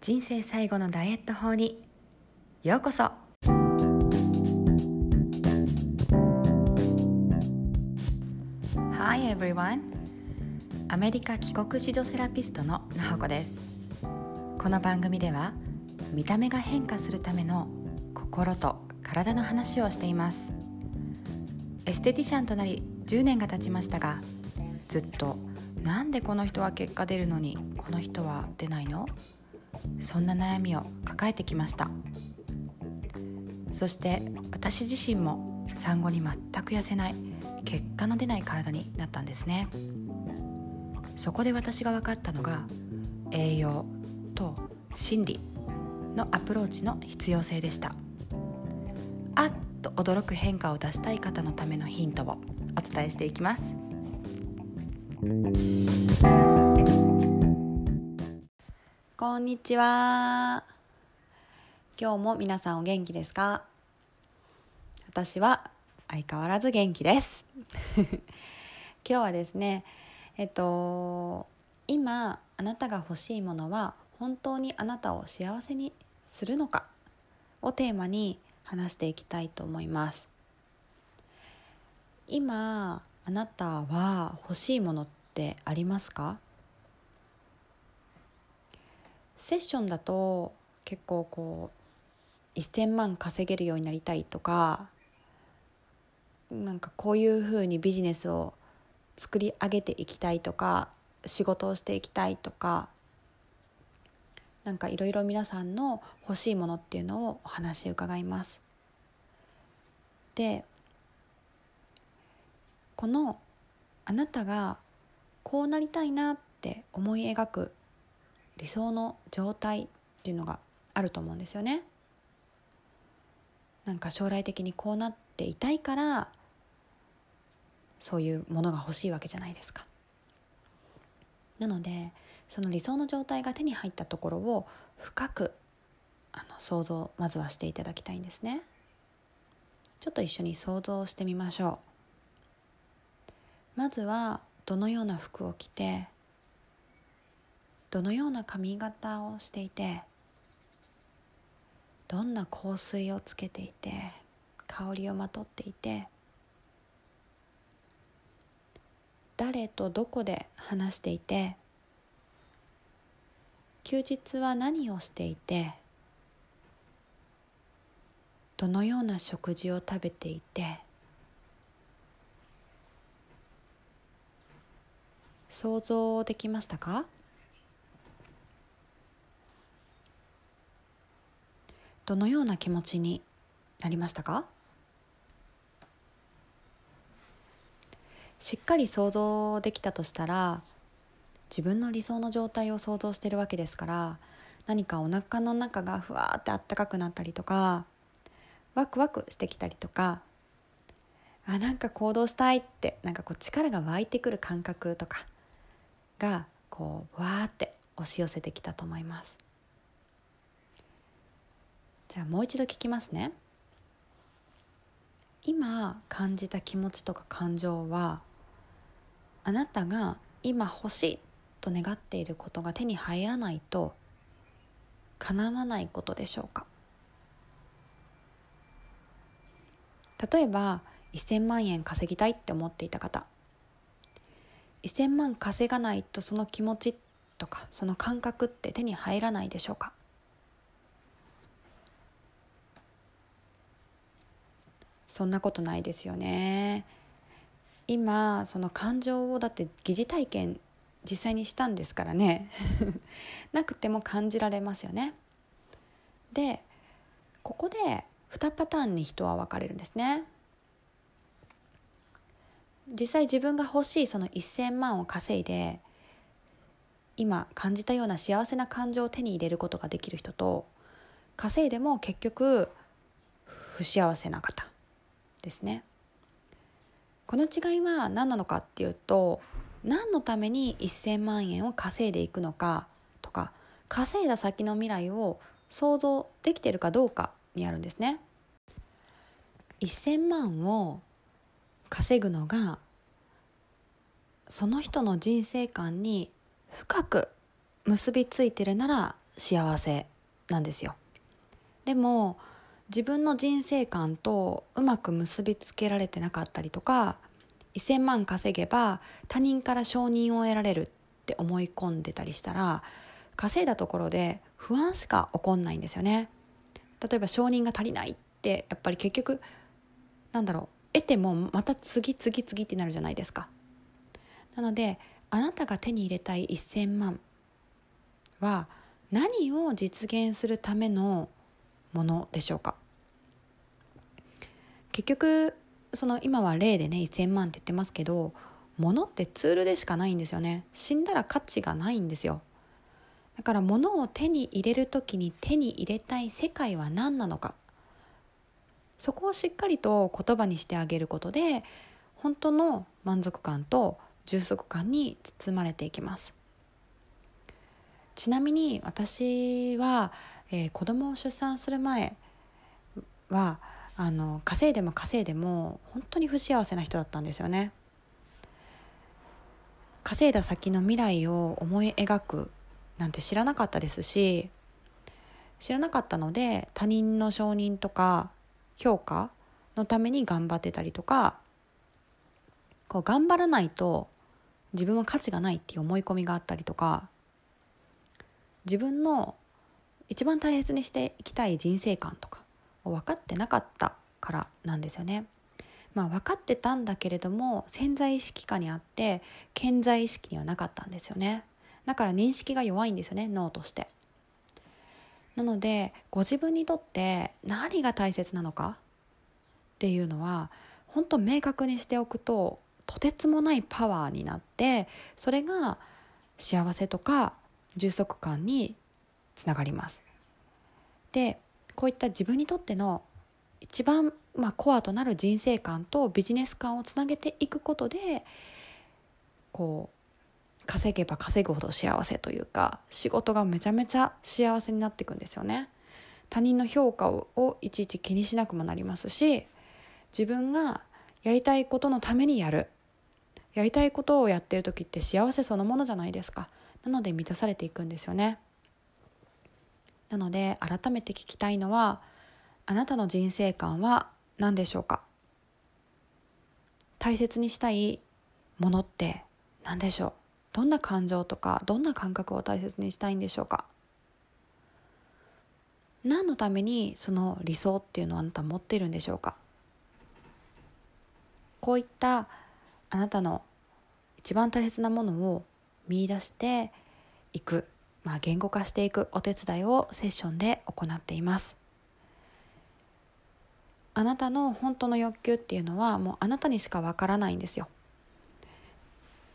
人生最後のダイエット法に。ようこそ。Hi everyone. アメリカ帰国子女セラピストのなほこです。この番組では見た目が変化するための心と体の話をしています。エステティシャンとなり10年が経ちましたがずっとなんでこの人は結果出るのにこの人は出ないの？そんな悩みを抱えてきました。そして私自身も産後に全く痩せない結果の出ない体になったんですね。そこで私が分かったのが栄養と心理のアプローチの必要性でした。あっと驚く変化を出したい方のためのヒントをお伝えしていきます。こんにちは。今日も皆さんお元気ですか？私は相変わらず元気です。今日はですねえっと今あなたが欲しいものは本当にあなたを幸せにするのか？をテーマに話していきたいと思います。今あなたは欲しいものってありますか？セッションだと結構こう1,000万稼げるようになりたいとかなんかこういうふうにビジネスを作り上げていきたいとか仕事をしていきたいとかなんかいろいろ皆さんの欲しいものっていうのをお話伺います。でこのあなたがこうなりたいなって思い描く理想の状態っていうのがあると思うんですよね。なんか将来的にこうなっていたいからそういうものが欲しいわけじゃないですか。なのでその理想の状態が手に入ったところを深くあの想像まずはしていただきたいんですね。ちょっと一緒に想像してみましょう。まずはどのような服を着てどのような髪型をしていてどんな香水をつけていて香りをまとっていて誰とどこで話していて休日は何をしていてどのような食事を食べていて想像できましたか？どのような気持ちになりましたか？しっかり想像できたとしたら自分の理想の状態を想像してるわけですから何かお腹の中がふわーってあったかくなったりとかワクワクしてきたりとかあなんか行動したいってなんかこう力が湧いてくる感覚とかがこうわーって押し寄せてきたと思います。じゃあもう一度聞きますね。今感じた気持ちとか感情はあなたが今欲しいと願っていることが手に入らないと叶わないことでしょうか？例えば1000万円稼ぎたいって思っていた方。1000万稼がないとその気持ちとかその感覚って手に入らないでしょうか？そんなことないですよね。今その感情をだって疑似体験実際にしたんですからね。なくても感じられますよね。でここで2パターンに人は分かれるんですね。実際自分が欲しいその1,000万を稼いで今感じたような幸せな感情を手に入れることができる人と稼いでも結局不幸せな方。ですね。この違いは何なのかっていうと何のために1,000万円を稼いでいくのかとか稼いだ先の未来を想像できてるかどうかにあるんですね。1,000万を稼ぐのがその人の人生観に深く結びついてるなら幸せなんですよでも自分の人生観とうまく結びつけられてなかったりとか1000万稼げば他人から承認を得られるって思い込んでたりしたら稼いだところで不安しか起こんないんですよね。例えば承認が足りないってやっぱり結局なんだろう得てもまた次次次ってなるじゃないですか。なのであなたが手に入れたい1000万は何を実現するためのものでしょうか？結局その今は例でね1000万って言ってますけど物ってツールでしかないんですよね。死んだら価値がないんですよ。だから物を手に入れる時に手に入れたい世界は何なのか。そこをしっかりと言葉にしてあげることで本当の満足感と充足感に包まれていきます。ちなみに私は、えー、子供を出産する前はあの稼いでも稼いでも本当に不幸せな人だったんですよね。稼いだ先の未来を思い描くなんて知らなかったですし知らなかったので他人の承認とか評価のために頑張ってたりとかこう頑張らないと自分は価値がないっていう思い込みがあったりとか自分の一番大切にしていきたい人生観とかを分かってなかったからなんですよね。まあ分かってたんだけれども潜在意識下にあって潜在意識にはなかったんですよね。だから認識が弱いんですよね脳として。なのでご自分にとって何が大切なのかっていうのは本当明確にしておくととてつもないパワーになってそれが幸せとか充足感につながります。でこういった自分にとっての一番、まあ、コアとなる人生観とビジネス観をつなげていくことでこう稼げば稼ぐほど幸せというか仕事がめちゃめちゃ幸せになっていくんですよね。他人の評価ををいちいち気にしなくもなりますし自分がやりたいことのためにやるやりたいことをやってる時って幸せそのものじゃないですかなので満たされていくんですよねなので改めて聞きたいのはあなたの人生観は何でしょうか？大切にしたいものって何でしょう？どんな感情とかどんな感覚を大切にしたいんでしょうか？何のためにその理想っていうのをあなた持ってるんでしょうか？こういったあなたの一番大切なものを見出していく、まあ、言語化していくお手伝いをセッションで行っています。あなたの本当の欲求っていうのはもうあなたにしかわからないんですよ。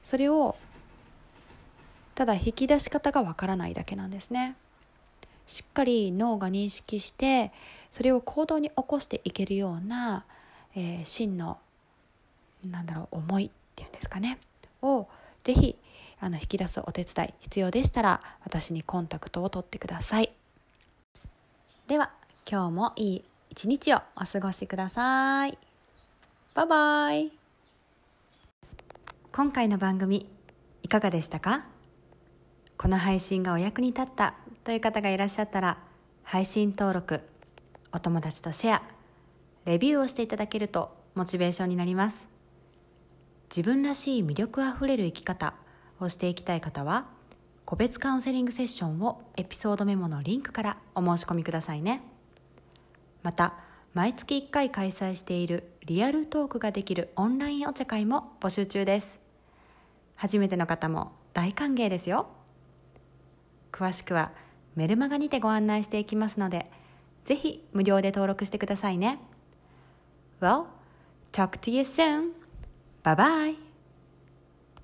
それをただ引き出し方がわからないだけなんですね。しっかり脳が認識してそれを行動に起こしていけるような、えー、真のなんだろう思いっていうんですかね。をぜひあの引き出すお手伝い必要でしたら私にコンタクトを取ってください。では今日もいい一日をお過ごしください。バイバイ。今回の番組いかがでしたか？この配信がお役に立ったという方がいらっしゃったら配信登録お友達とシェアレビューをしていただけるとモチベーションになります。自分らしい魅力あふれる生き方をしていきたい方は個別カウンセリングセッションをエピソードメモのリンクからお申し込みくださいねまた毎月1回開催しているリアルトークができるオンラインお茶会も募集中です初めての方も大歓迎ですよ詳しくはメルマガにてご案内していきますのでぜひ無料で登録してくださいね Well, talk to you soon! Bye bye.